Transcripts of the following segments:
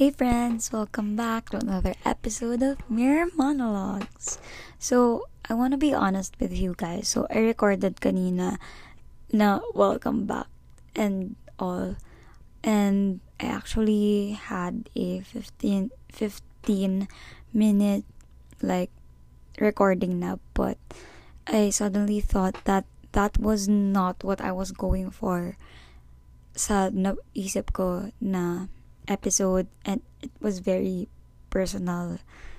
Hey friends, welcome back to another episode of Mirror Monologues. So, I want to be honest with you guys. So, I recorded kanina na welcome back and all. And I actually had a 15, 15 minute like recording na but I suddenly thought that that was not what I was going for sa naisip ko na episode and it was very personal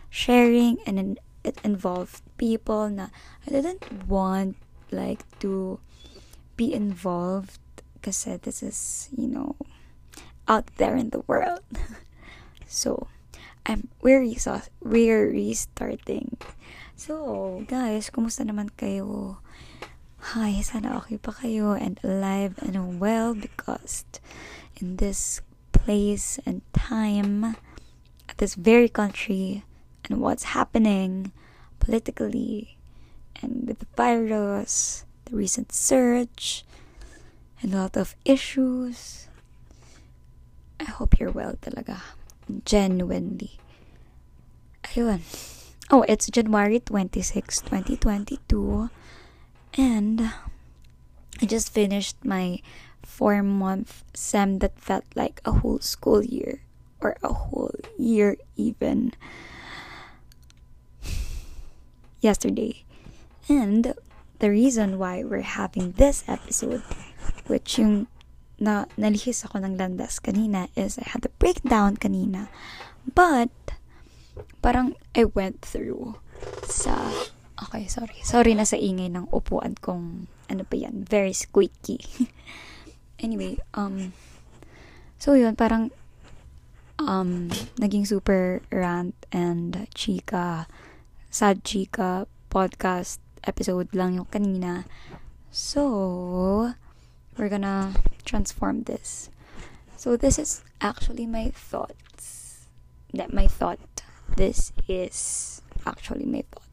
sharing and it involved people na I didn't want like to be involved kasi this is you know out there in the world. So I'm we're we're restarting so guys kumusta naman kayo? Hi, sana okay pa kayo and alive and well because in this place and time, at this very country, and what's happening politically and with the virus, the recent surge, and a lot of issues. I hope you're well talaga. Genuinely. Ayun. Oh, it's January 26, 2022 and I just finished my four month sem that felt like a whole school year or a whole year even yesterday. And the reason why we're having this episode, which yung na nalihis ako ng landas kanina is I had a breakdown kanina. But, parang I went through sa Okay, sorry. Sorry na sa ingay ng upuan kong ano pa yan, very squeaky. anyway, um so yun, parang um naging super rant and chika sad chika podcast episode lang yung kanina. So, we're gonna transform this. So, this is actually my thoughts. That my thought. This is actually my thought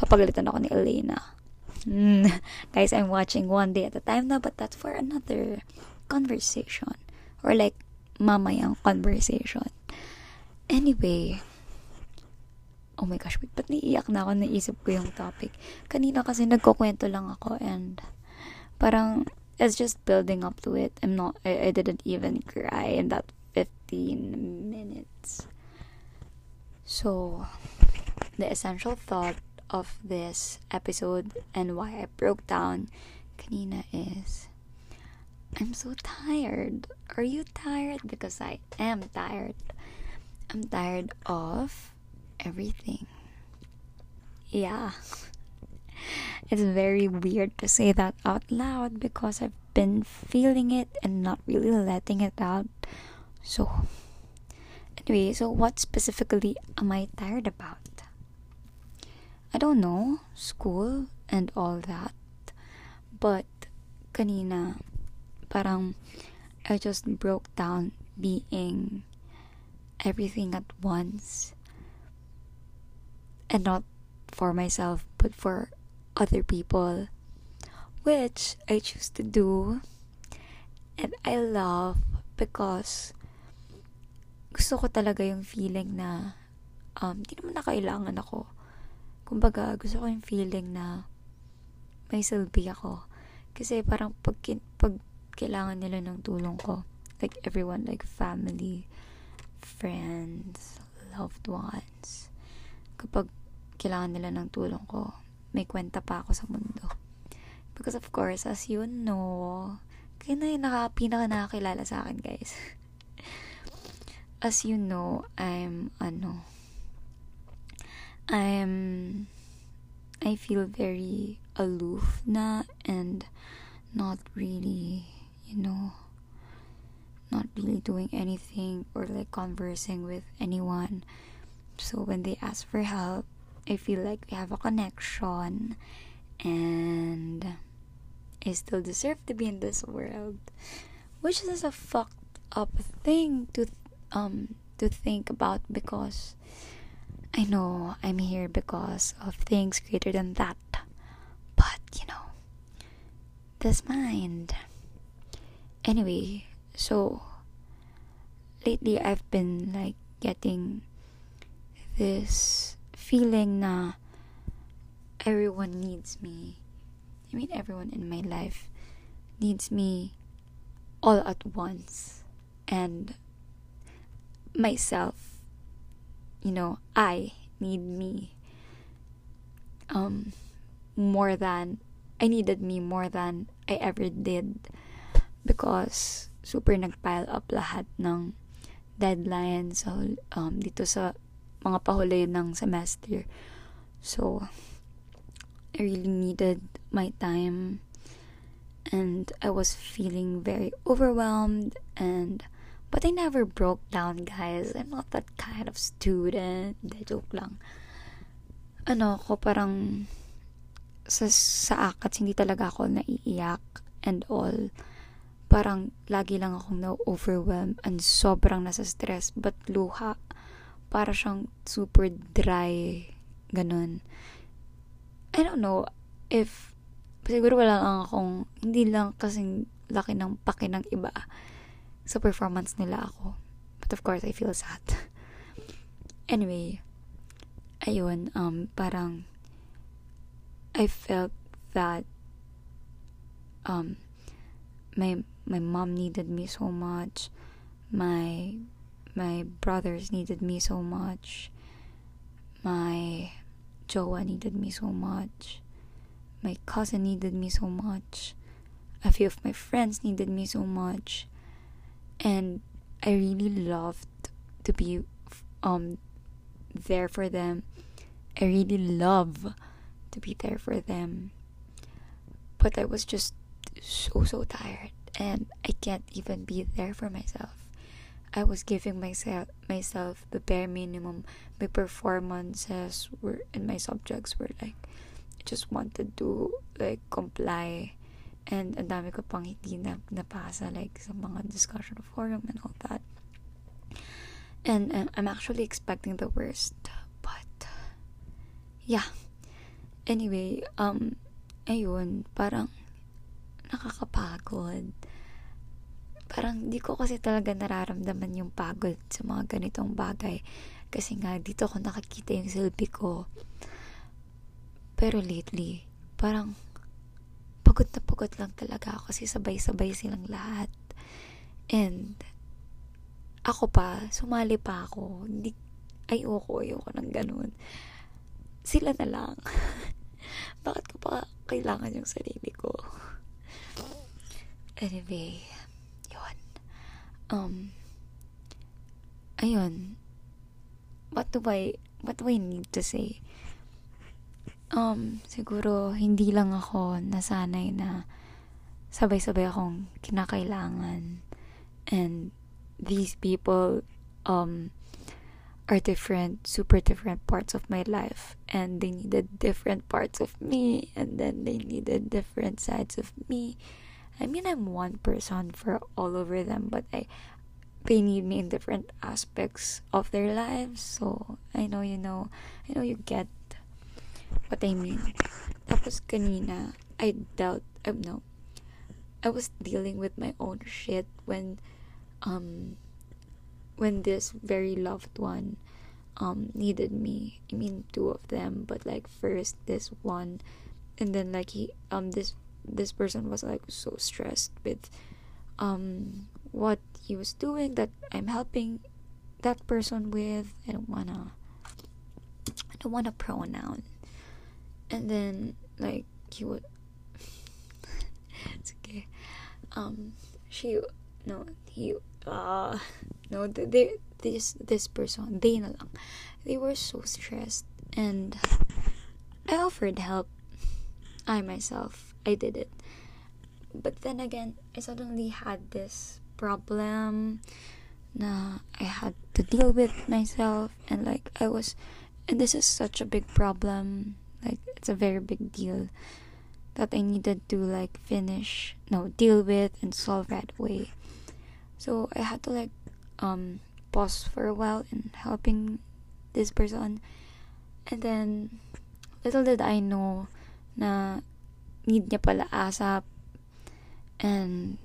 papagalitan ako ni Elena. Mm. Guys, I'm watching one day at a time na, but that's for another conversation. Or like, mamayang conversation. Anyway, oh my gosh, wait, ba't naiiyak na ako? Naisip ko yung topic. Kanina kasi nagkukwento lang ako and parang it's just building up to it. I'm not, I, I didn't even cry in that 15 minutes. So, the essential thought of this episode and why I broke down kanina is I'm so tired. Are you tired? Because I am tired. I'm tired of everything. Yeah. It's very weird to say that out loud because I've been feeling it and not really letting it out. So, anyway, so what specifically am I tired about? I don't know, school and all that. But kanina, parang I just broke down being everything at once. And not for myself, but for other people. Which I choose to do. And I love because gusto ko talaga yung feeling na um, di naman na kailangan ako kumbaga, gusto ko yung feeling na may silbi ako. Kasi parang pag, pag kailangan nila ng tulong ko, like everyone, like family, friends, loved ones, kapag kailangan nila ng tulong ko, may kwenta pa ako sa mundo. Because of course, as you know, kayo na yung naka, pinaka nakakilala sa akin, guys. as you know, I'm, ano, I'm I feel very aloof na and not really, you know, not really doing anything or like conversing with anyone. So when they ask for help, I feel like we have a connection and I still deserve to be in this world. Which is a fucked up thing to um to think about because I know I'm here because of things greater than that. But, you know, this mind. Anyway, so lately I've been like getting this feeling na everyone needs me. I mean everyone in my life needs me all at once and myself you know I need me um more than I needed me more than I ever did because super nagpile up lahat ng deadlines um, dito sa mga pahuli ng semester. So, I really needed my time and I was feeling very overwhelmed and but I never broke down guys. I'm not that kind of student. De joke lang. Ano ko parang sa, sa akats hindi talaga ako naiiyak and all. Parang lagi lang akong na-overwhelm and sobrang nasa stress. But luha para siyang super dry ganun. I don't know if siguro wala lang akong hindi lang kasing laki ng paki ng iba sa performance nila ako. But of course I feel sad. Anyway ayun um parang I felt that um my my mom needed me so much. My my brothers needed me so much. My joa needed me so much. My cousin needed me so much. A few of my friends needed me so much and i really loved to be um there for them i really love to be there for them but i was just so so tired and I can't even be there for myself. I was giving myself myself the bare minimum. My performances were and my subjects were like I just wanted to like comply and ang dami ko pang hindi na napasa like sa mga discussion forum and all that. And, and I'm actually expecting the worst, but yeah. Anyway, um ayun, parang nakakapagod. Parang di ko kasi talaga nararamdaman yung pagod sa mga ganitong bagay. Kasi nga, dito ako nakakita yung silbi ko. Pero lately, parang pagod na pagod lang talaga ako kasi sabay-sabay silang lahat. And, ako pa, sumali pa ako. Hindi, ayoko, ayoko ng ganun. Sila na lang. Bakit ko pa kailangan yung sarili ko? Anyway, yun. Um, ayun. What do I, what do I need to say? Um, siguro, hindi lang ako nasanay na sabay-sabay akong kinakailangan. And these people, um, are different, super different parts of my life. And they needed different parts of me. And then they needed different sides of me. I mean, I'm one person for all over them, but I they need me in different aspects of their lives. So I know you know, I know you get what I mean. Tapos kanina, I dealt, I um, no, I was dealing with my own shit when, um, when this very loved one, um, needed me. I mean, two of them, but like first this one, and then like he, um, this this person was like so stressed with um what he was doing that I'm helping that person with. I don't wanna I don't wanna pronoun. And then like he would it's okay. Um she no he uh no they this this person they na lang they were so stressed and I offered help I myself I did it. But then again, I suddenly had this problem na I had to deal with myself and like I was and this is such a big problem. Like it's a very big deal that I needed to like finish, no, deal with and solve right away. So I had to like um pause for a while in helping this person. And then little did I know na need niya pala ASAP. And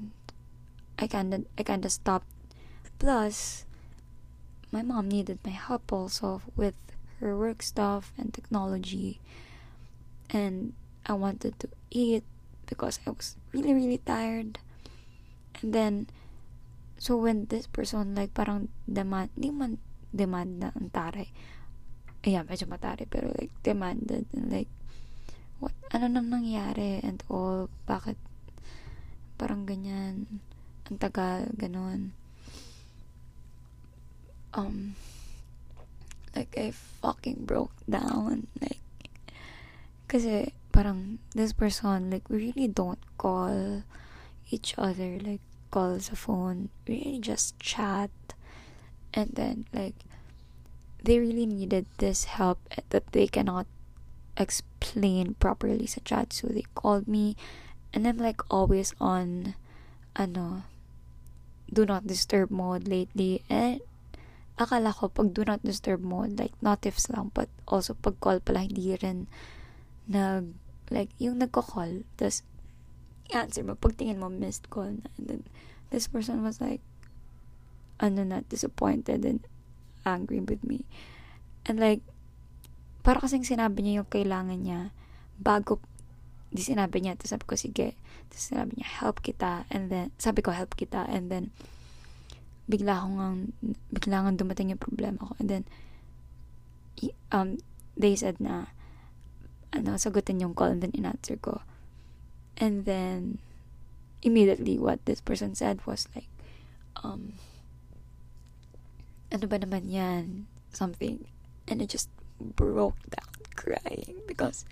I kinda, I kinda stopped Plus, my mom needed my help also with her work stuff and technology. And I wanted to eat because I was really, really tired. And then, so when this person like parang demand, hindi man demand na ang taray. Ayan, medyo matari, pero like demanded and like, what, ano nang nangyari and all, bakit parang ganyan, ang tagal, ganon. Um, like I fucking broke down, like, kasi parang this person, like, we really don't call each other, like, call the phone, we really just chat, and then, like, they really needed this help that they cannot explain properly sa chat, so they called me, and I'm like always on ano do not disturb mode lately. And akala ko pag do not disturb mode like notifs lang. But also pag call pala hindi rin nag like yung nagko-call tas answer mo pag tingin mo missed call na and then this person was like ano na disappointed and angry with me and like para kasing sinabi niya yung kailangan niya bago di sinabi niya. Tapos sabi ko, sige. Tapos sinabi niya, help kita. And then, sabi ko, help kita. And then, bigla akong, ang, bigla akong dumating yung problema ko. And then, um, they said na, ano, sagutin yung call and then in-answer ko. And then, immediately what this person said was like, um, ano ba naman yan? Something. And I just broke down crying because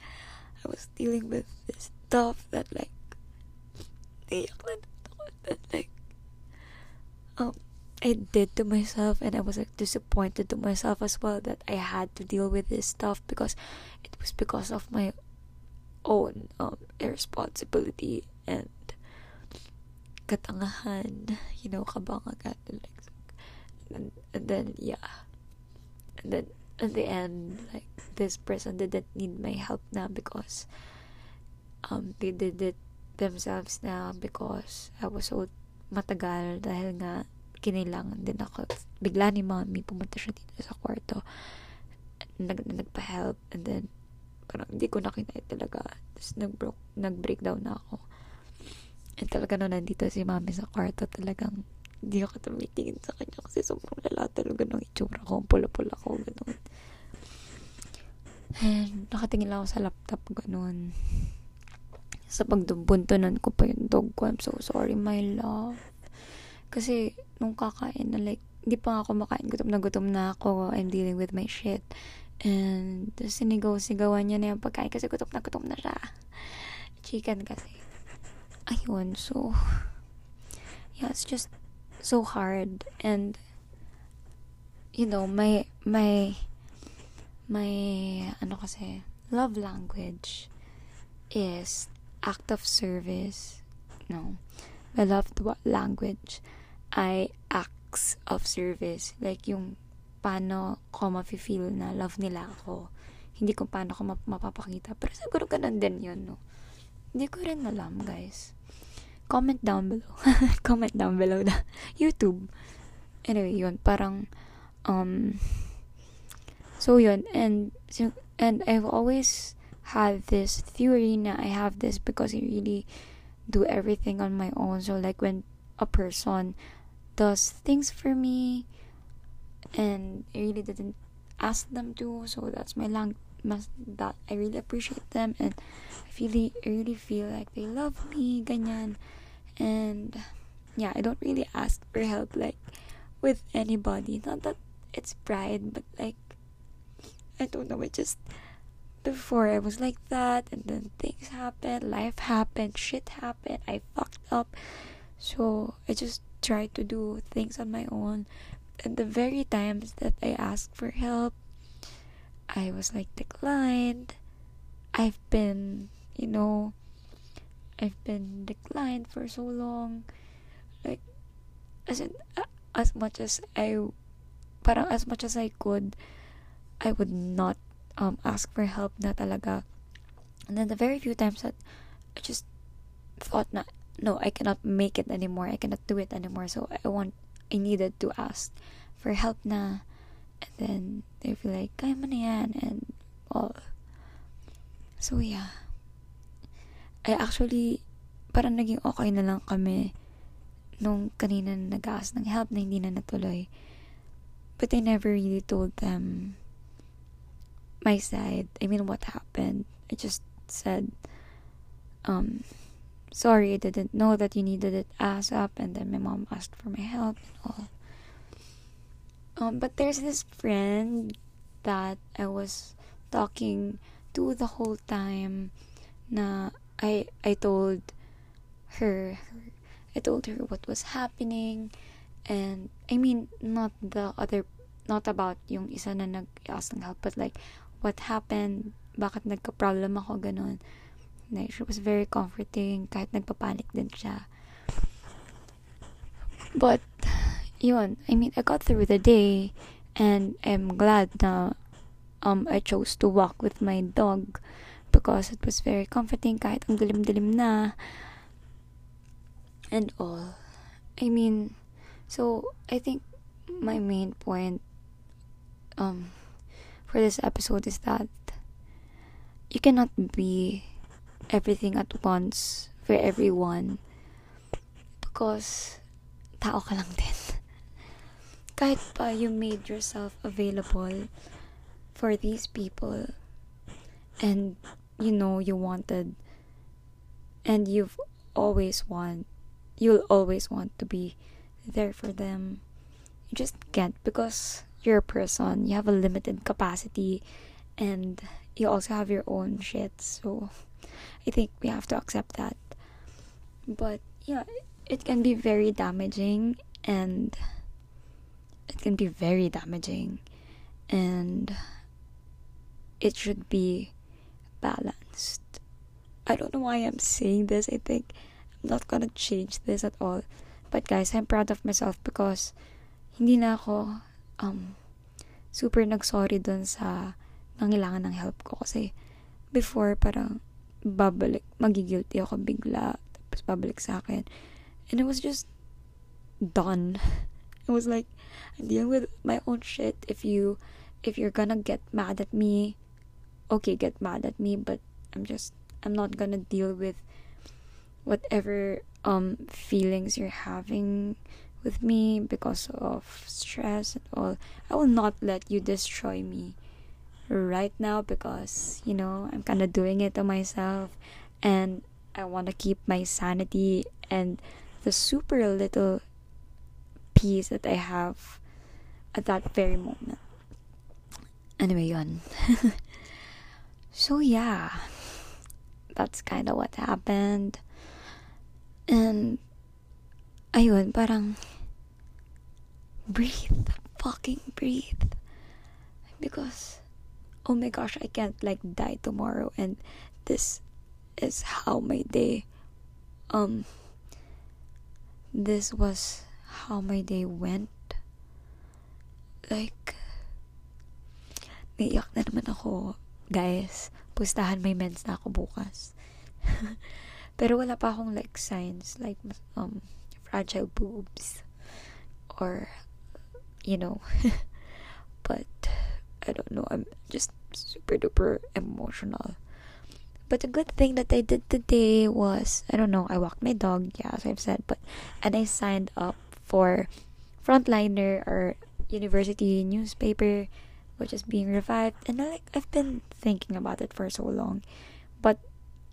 I was dealing with this stuff that like that like um I did to myself and I was like disappointed to myself as well that I had to deal with this stuff because it was because of my own um irresponsibility and katangahan, you know, kabangagan like and, and then yeah. And then in the end, like this person didn't need my help now because um they did it themselves now because I was so matagal dahil nga kinailangan din ako. Bigla ni mommy pumunta siya dito sa kwarto. Nag, nagpa-help and then parang hindi ko na kinaya talaga. Tapos nag-broke, nag-breakdown na ako. And talaga no, nandito si mami sa kwarto talagang hindi ako tumitingin sa kanya kasi sobrang lala talaga ng itsura ko. Pula-pula ko, ganun. And nakatingin lang ako sa laptop, ganun. Sa pagdubuntunan ko pa yung dog ko. I'm so sorry, my love. Kasi, nung kakain na like, hindi pa ako makain. Gutom na gutom na ako. I'm dealing with my shit. And, sinigaw-sigawan niya na yung pagkain kasi gutom na gutom na siya. Chicken kasi. Ayun, so, yeah, it's just so hard and you know my my my ano kasi love language is act of service no my love language ay acts of service. Like yung paano ko mafe-feel na love nila ako. Hindi ko paano ko map- mapapakita. Pero siguro ganun din yun no? Hindi ko rin alam guys. Comment down below. comment down below na YouTube. Anyway, yun, parang, um, so yun, and, and I've always had this theory na I have this because I really do everything on my own. So, like, when a person does things for me, and I really didn't ask them to, so that's my lang that I really appreciate them and I really really feel like they love me ganyan. And yeah i don't really ask for help like with anybody. Not that it's pride but like i don't know it just before i was like that and then things happened life happened shit happened i fucked up. So i just tried to do things on my own and the very times that i asked for help i was like declined i've been you know I've been declined for so long. Like, as in, uh, as much as I, parang as much as I could, I would not um ask for help na talaga. And then the very few times that I just thought na, no, I cannot make it anymore. I cannot do it anymore. So I want, I needed to ask for help na. And then they feel like, kaya mo na yan. And all. So yeah. I actually, parang naging okay na lang kami nung kanina na nag-ask ng help na hindi na natuloy. But I never really told them my side. I mean, what happened. I just said, um, sorry, I didn't know that you needed it ASAP. And then my mom asked for my help and all. Um, but there's this friend that I was talking to the whole time na I I told her I told her what was happening and I mean not the other not about yung isa na nag-ask ng help but like what happened bakit nagka-problem ako ganun like she was very comforting kahit nagpapanik din siya but yun I mean I got through the day and I'm glad na um I chose to walk with my dog because it was very comforting kahit ang dilim-dilim na and all. I mean, so I think my main point um for this episode is that you cannot be everything at once for everyone because tao ka lang din. Kahit pa you made yourself available for these people and you know you wanted and you've always want you'll always want to be there for them you just can't because you're a person you have a limited capacity and you also have your own shit so i think we have to accept that but yeah it can be very damaging and it can be very damaging and it should be balanced. I don't know why I'm saying this. I think I'm not gonna change this at all. But guys, I'm proud of myself because hindi na ako um super nag-sorry dun sa nangailangan ng help ko kasi before parang babalik, magigilty ako bigla tapos babalik sa akin. And it was just done. It was like I'm dealing with my own shit. If you if you're gonna get mad at me, okay, get mad at me, but I'm just I'm not gonna deal with whatever um feelings you're having with me because of stress and all. I will not let you destroy me right now because you know I'm kind of doing it to myself and I want to keep my sanity and the super little peace that I have at that very moment. Anyway, yun. So yeah, that's kind of what happened. And ayun, parang breathe, fucking breathe. Because oh my gosh, I can't like die tomorrow and this is how my day um this was how my day went. Like naiyak na naman ako guys, pustahan may mens na ako bukas. Pero wala pa akong like signs like um fragile boobs or you know. but I don't know, I'm just super duper emotional. But the good thing that I did today was I don't know, I walked my dog, yeah, as I've said, but and I signed up for frontliner or university newspaper which is being revived and I, like I've been thinking about it for so long. But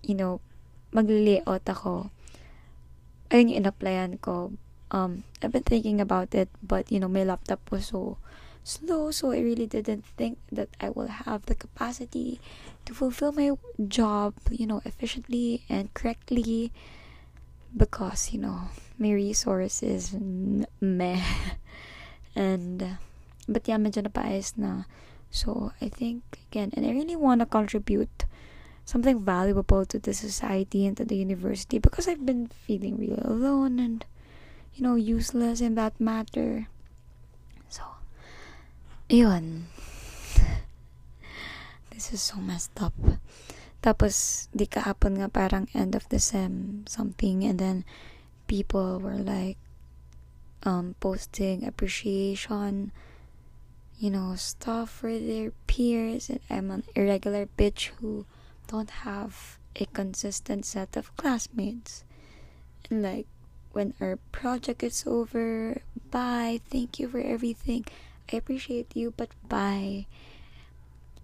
you know mag-layout ako. Ayun yung in-applyan ko. Um I've been thinking about it but you know my laptop was so slow so I really didn't think that I will have the capacity to fulfill my job you know efficiently and correctly because you know my resources meh and but yeah, medyo napaayos na. So, I think, again, and I really want to contribute something valuable to the society and to the university because I've been feeling really alone and, you know, useless in that matter. Yun. This is so messed up. Tapos, di kahapon nga parang end of the sem something and then people were like, um, posting appreciation, you know, stuff for their peers, and I'm an irregular bitch who don't have a consistent set of classmates. And like when our project is over, bye, thank you for everything. I appreciate you, but bye.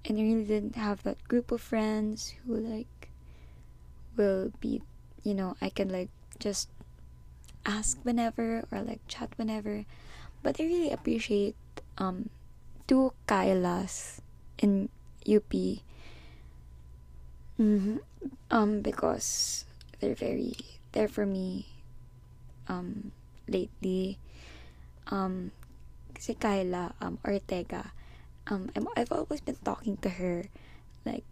And I really didn't have that group of friends who like will be, you know, I can like just ask whenever or like chat whenever. But I really appreciate um two Kylas in UP. Mm-hmm. Um, because they're very there for me um lately. Um, si Kyla um Ortega. Um, I've always been talking to her, like,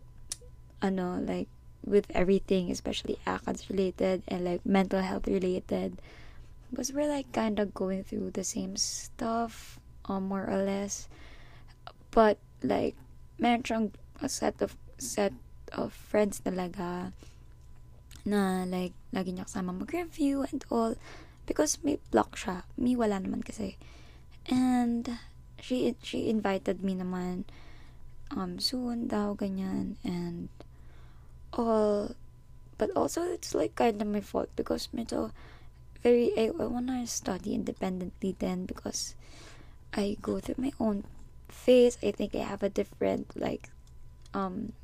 ano, like with everything, especially ACADS related and like mental health related. Because we're like kind of going through the same stuff um, more or less. But like meron a set of set of friends talaga na like lagi niya kasama mag-review and all. Because may block siya. Me wala naman kasi and she she invited me naman um soon daw ganyan and all but also it's like kind of my fault because medyo very I, I want to study independently then because I go through my own phase. I think I have a different like um,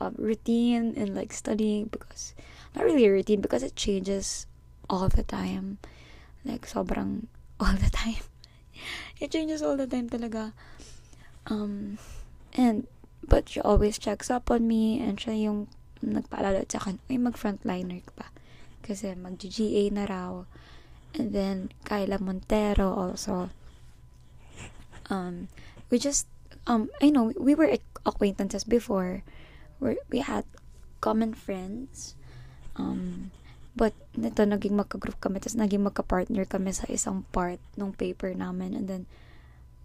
um routine in like studying because not really a routine because it changes all the time. Like sobrang all the time. It changes all the time talaga. Um and but she always checks up on me and siya yung nagpaalala sa akin, ay mag-frontliner ka pa. Kasi mag-GA na raw. And then Kyla Montero also. Um, we just um, I know we were acquaintances before. We we had common friends. Um, but nito naging magka-group kami tapos naging magka-partner kami sa isang part ng paper namin and then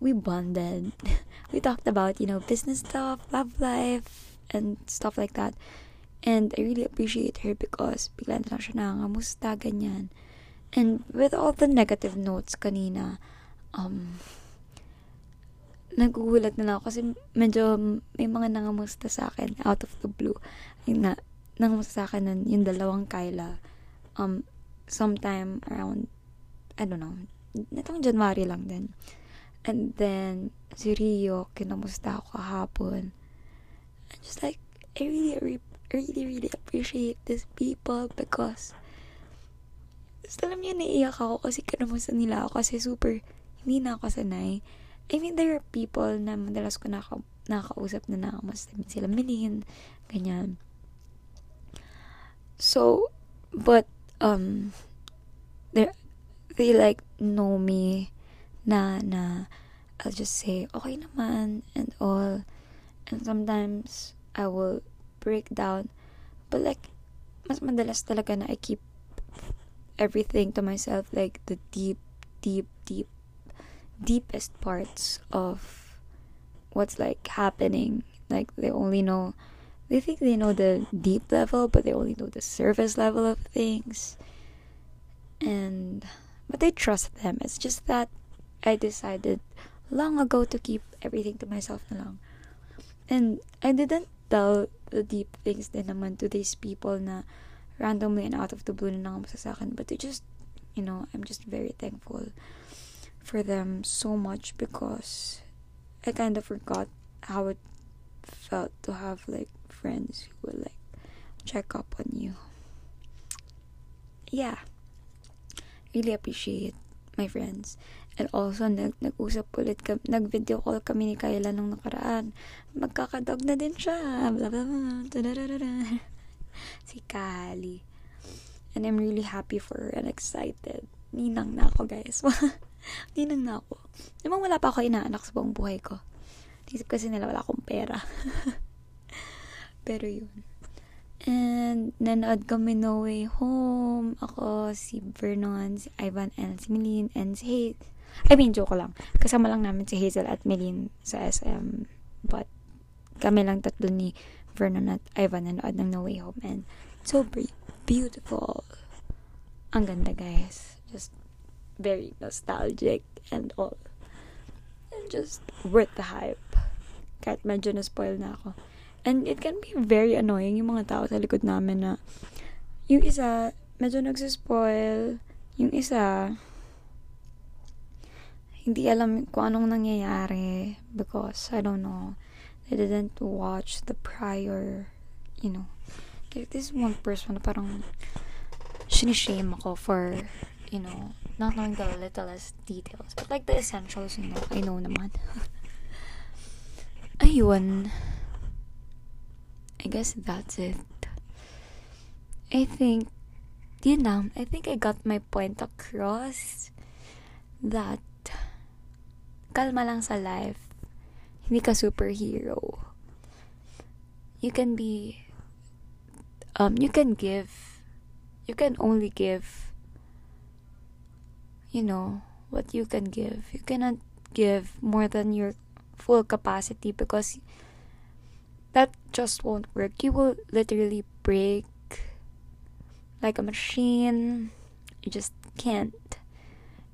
we bonded. we talked about, you know, business stuff, love life, and stuff like that. And I really appreciate her because bigla na lang siya nangangamusta, ganyan. And with all the negative notes kanina, um, nagugulat na lang ako kasi medyo may mga nangamusta sa akin out of the blue. Yung na, nangamusta sa akin nun, yung dalawang Kyla. Um, sometime around, I don't know, netong January lang din. And then, si Rio, kinamusta ako kahapon. I'm just like, I really, really, really appreciate these people because Tapos alam niyo, naiiyak ako kasi kanamusta nila ako kasi super, hindi na ako sanay. I mean, there are people na madalas ko naka, nakakausap na nakamusta sila. Milin, ganyan. So, but, um, they they like know me. Na, na, I'll just say, okay naman, and all. And sometimes, I will break down. But like mas madalas talaga na I keep everything to myself like the deep deep deep deepest parts of what's like happening. Like they only know they think they know the deep level but they only know the surface level of things. And but they trust them. It's just that I decided long ago to keep everything to myself na and I didn't tell the deep things din naman to these people na randomly and out of the blue na nangamusta sa akin. But they just, you know, I'm just very thankful for them so much because I kind of forgot how it felt to have like friends who will like check up on you. Yeah. Really appreciate my friends. And also, nag nag-usap ulit nag-video call kami ni Kayla nung nakaraan. Magkakadog na din siya. Blah, blah, blah. si Kali. And I'm really happy for her and excited. Ninang na ako, guys. Ninang na ako. Namang wala pa ako inaanak sa buong buhay ko. Isip kasi nila wala akong pera. Pero yun. And nanood kami No Way Home. Ako, si Vernon, si Ivan, and si Milene, and si Hayes. I mean, joke lang. Kasama lang namin si Hazel at Melin sa SM. But, kami lang tatlo ni Vernon at Ivan nanood ng No Way Home. And, so beautiful. Ang ganda, guys. Just, very nostalgic and all. And just worth the hype. Kahit medyo na-spoil na ako. And it can be very annoying yung mga tao sa likod namin na yung isa, medyo nagsispoil. Yung isa, hindi alam kung anong nangyayari because, I don't know, they didn't watch the prior, you know, like this one person na parang sinishame ako for, you know, not knowing the littlest details. But like the essentials, you know, I know naman. Ayun. I guess that's it. I think, you know, I think I got my point across that kalma lang sa life. Hindi ka superhero. You can be, um, you can give, you can only give, you know, what you can give. You cannot give more than your full capacity because that just won't work. You will literally break like a machine. You just can't.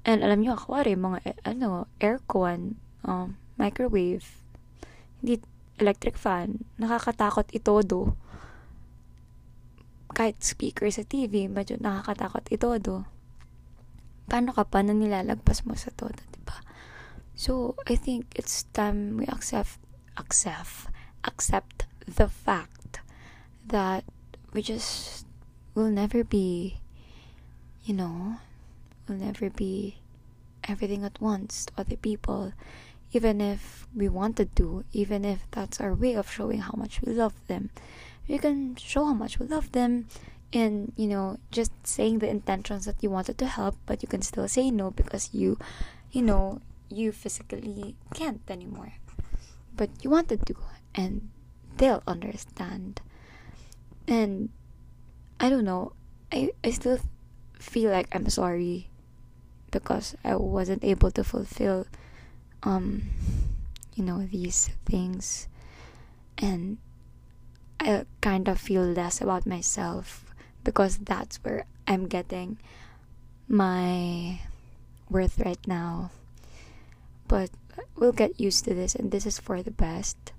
And alam nyo, akwari, mga, eh, ano, aircon, um, microwave, hindi, electric fan, nakakatakot itodo. Kahit speaker sa TV, medyo nakakatakot itodo. Paano ka pa na nilalagpas mo sa todo, diba? So, I think it's time we accept, accept, accept the fact that we just will never be, you know, will never be everything at once to other people, even if we wanted to, even if that's our way of showing how much we love them. We can show how much we love them in, you know, just saying the intentions that you wanted to help, but you can still say no because you, you know, you physically can't anymore. But you wanted to, and they'll understand. And I don't know, I, I still feel like I'm sorry because I wasn't able to fulfill um you know these things. And I kind of feel less about myself because that's where I'm getting my worth right now. But we'll get used to this and this is for the best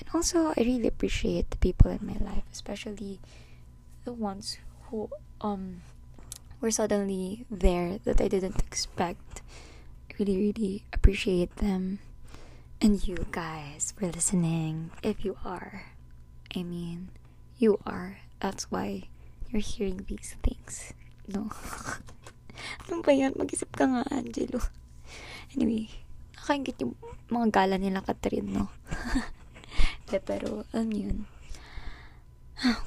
and also I really appreciate the people in my life especially the ones who um were suddenly there that I didn't expect. I really, really appreciate them. And you guys for listening. If you are, I mean, you are. That's why you're hearing these things. No? ano ba yan? Mag-isip ka nga, Angelo. Anyway, nakaingit yung mga gala nila Catherine, no? Pero, alam yun.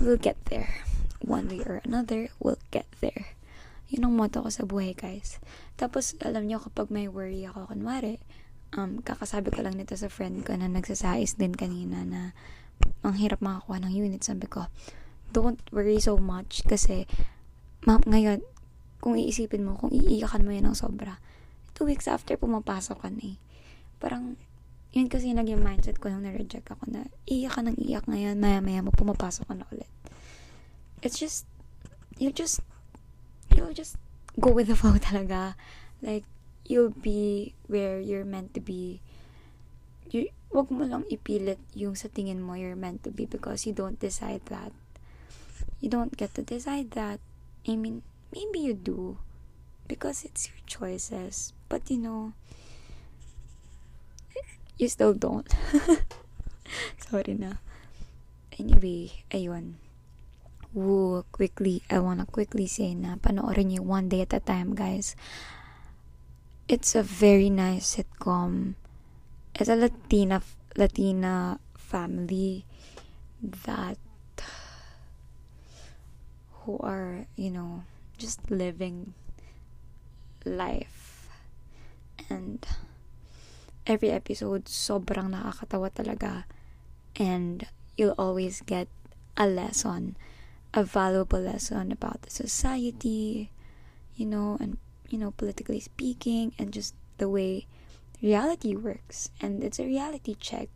We'll get there. One way or another, we'll get there. Yun ang motto ko sa buhay, guys. Tapos, alam nyo, kapag may worry ako, kunwari, um, kakasabi ko lang nito sa friend ko na nagsasais din kanina na ang hirap makakuha ng unit. Sabi ko, don't worry so much kasi ma- ngayon, kung iisipin mo, kung iiyakan mo yun ng sobra, two weeks after pumapasok ka na eh. Parang, yun kasi naging mindset ko nung na-reject ako na iiyak ka ng iiyak ngayon, maya-maya mo pumapasok ka na ulit. It's just, you just you'll just go with the flow talaga. Like, you'll be where you're meant to be. You, wag mo lang ipilit yung sa tingin mo you're meant to be because you don't decide that. You don't get to decide that. I mean, maybe you do because it's your choices. But you know, you still don't. Sorry na. Anyway, ayun. Woo, quickly, I wanna quickly say na panoorin niyo One Day at a Time, guys. It's a very nice sitcom. It's a Latina Latina family that who are, you know, just living life. And every episode sobrang nakakatawa talaga. And you'll always get a lesson a valuable lesson about the society, you know, and you know, politically speaking, and just the way reality works. And it's a reality check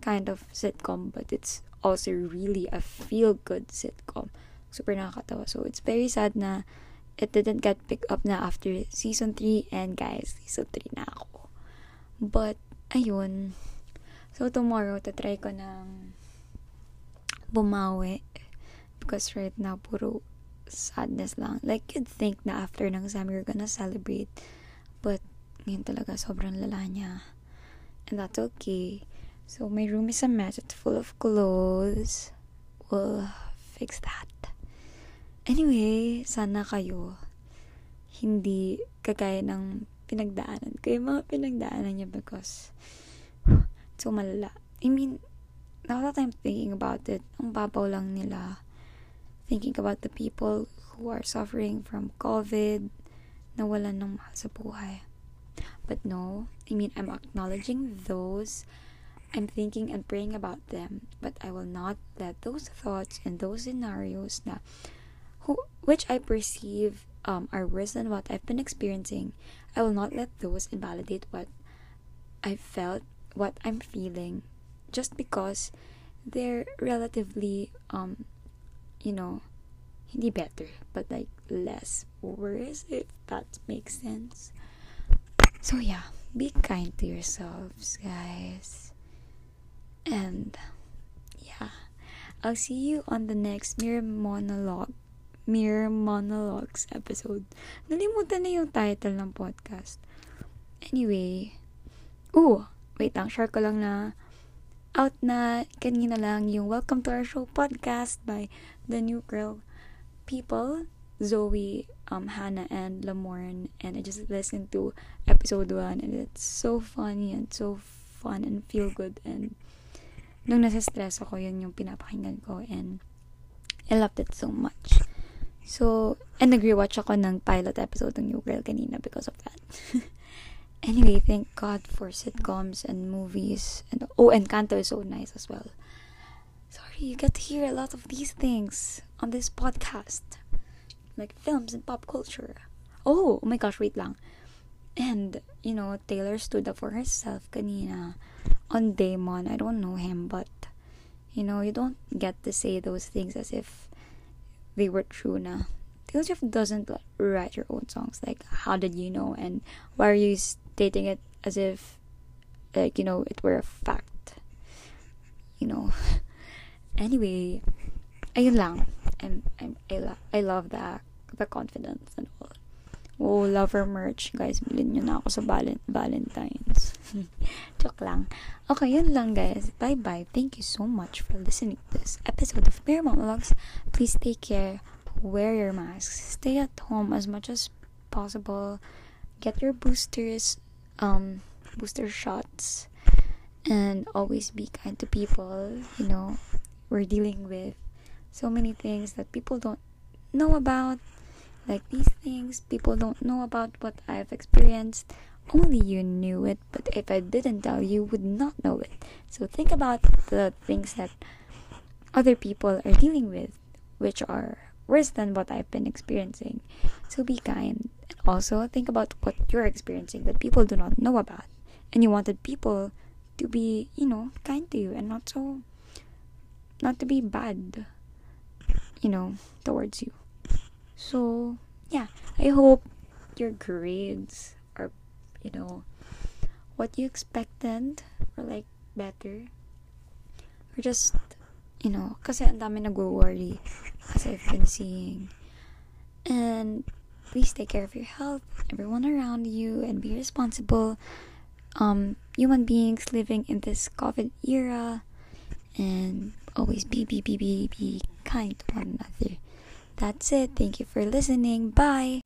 kind of sitcom, but it's also really a feel good sitcom. Super nakakatawa. So it's very sad na it didn't get picked up na after season 3 and guys, season 3 na ako. But, ayun. So, tomorrow, tatry ko ng bumawi. Because right now, puro sadness lang. Like, you'd think na after ng Sam, you're gonna celebrate. But, ngayon talaga, sobrang lala niya. And that's okay. So, my room is a mess. It's full of clothes. We'll fix that. Anyway, sana kayo hindi kagaya ng pinagdaanan ko. Yung mga pinagdaanan niya because so malala. I mean, now that I'm thinking about it, ang babaw lang nila. Thinking about the people who are suffering from COVID, nawalan ng mahal sa buhay. But no, I mean, I'm acknowledging those. I'm thinking and praying about them, but I will not let those thoughts and those scenarios na who, which I perceive um, are worse than what I've been experiencing, I will not let those invalidate what I felt, what I'm feeling, just because they're relatively, um, you know, hindi better, but like less worse, if that makes sense. So yeah, be kind to yourselves, guys. And yeah, I'll see you on the next mirror monologue Mirror Monologues episode. Nalimutan na yung title ng podcast. Anyway, oh, wait lang, share ko lang na out na kanina lang yung Welcome to Our Show podcast by the new girl people, Zoe, um, Hannah, and Lamorne. And I just listened to episode 1 and it's so funny and so fun and feel good and nung nasa stress ako, yun yung pinapakinggan ko and I loved it so much. So, and nag-rewatch ako ng pilot episode ng New Girl kanina because of that. anyway, thank God for sitcoms and movies. And Oh, and Encanto is so nice as well. Sorry, you get to hear a lot of these things on this podcast. Like films and pop culture. Oh, oh my gosh, wait lang. And, you know, Taylor stood up for herself kanina on Damon. I don't know him, but, you know, you don't get to say those things as if they were true na. Taylor doesn't write your own songs. Like, how did you know? And why are you stating it as if, like, you know, it were a fact? You know. anyway, ayun lang. I'm, I'm, I, lo- I love that. The confidence and all. Oh, lover merch. Guys, bilhin nyo na ako sa val- Valentine's. Joke lang. Okay, yun lang guys. Bye-bye. Thank you so much for listening to this episode of Mirror Monologues. Please take care. Wear your masks. Stay at home as much as possible. Get your boosters, um, booster shots. And always be kind to people. You know, we're dealing with so many things that people don't know about like these things people don't know about what I've experienced. Only you knew it, but if I didn't tell you, would not know it. So think about the things that other people are dealing with, which are worse than what I've been experiencing. So be kind. And also think about what you're experiencing that people do not know about. And you wanted people to be, you know, kind to you and not so not to be bad, you know, towards you. So, yeah, I hope your grades are, you know, what you expected or like better. Or just, you know, kasi ang dami nag-worry as I've been seeing. And please take care of your health, everyone around you, and be responsible. Um, human beings living in this COVID era, and always be, be, be, be, be kind to one another. That's it. Thank you for listening. Bye.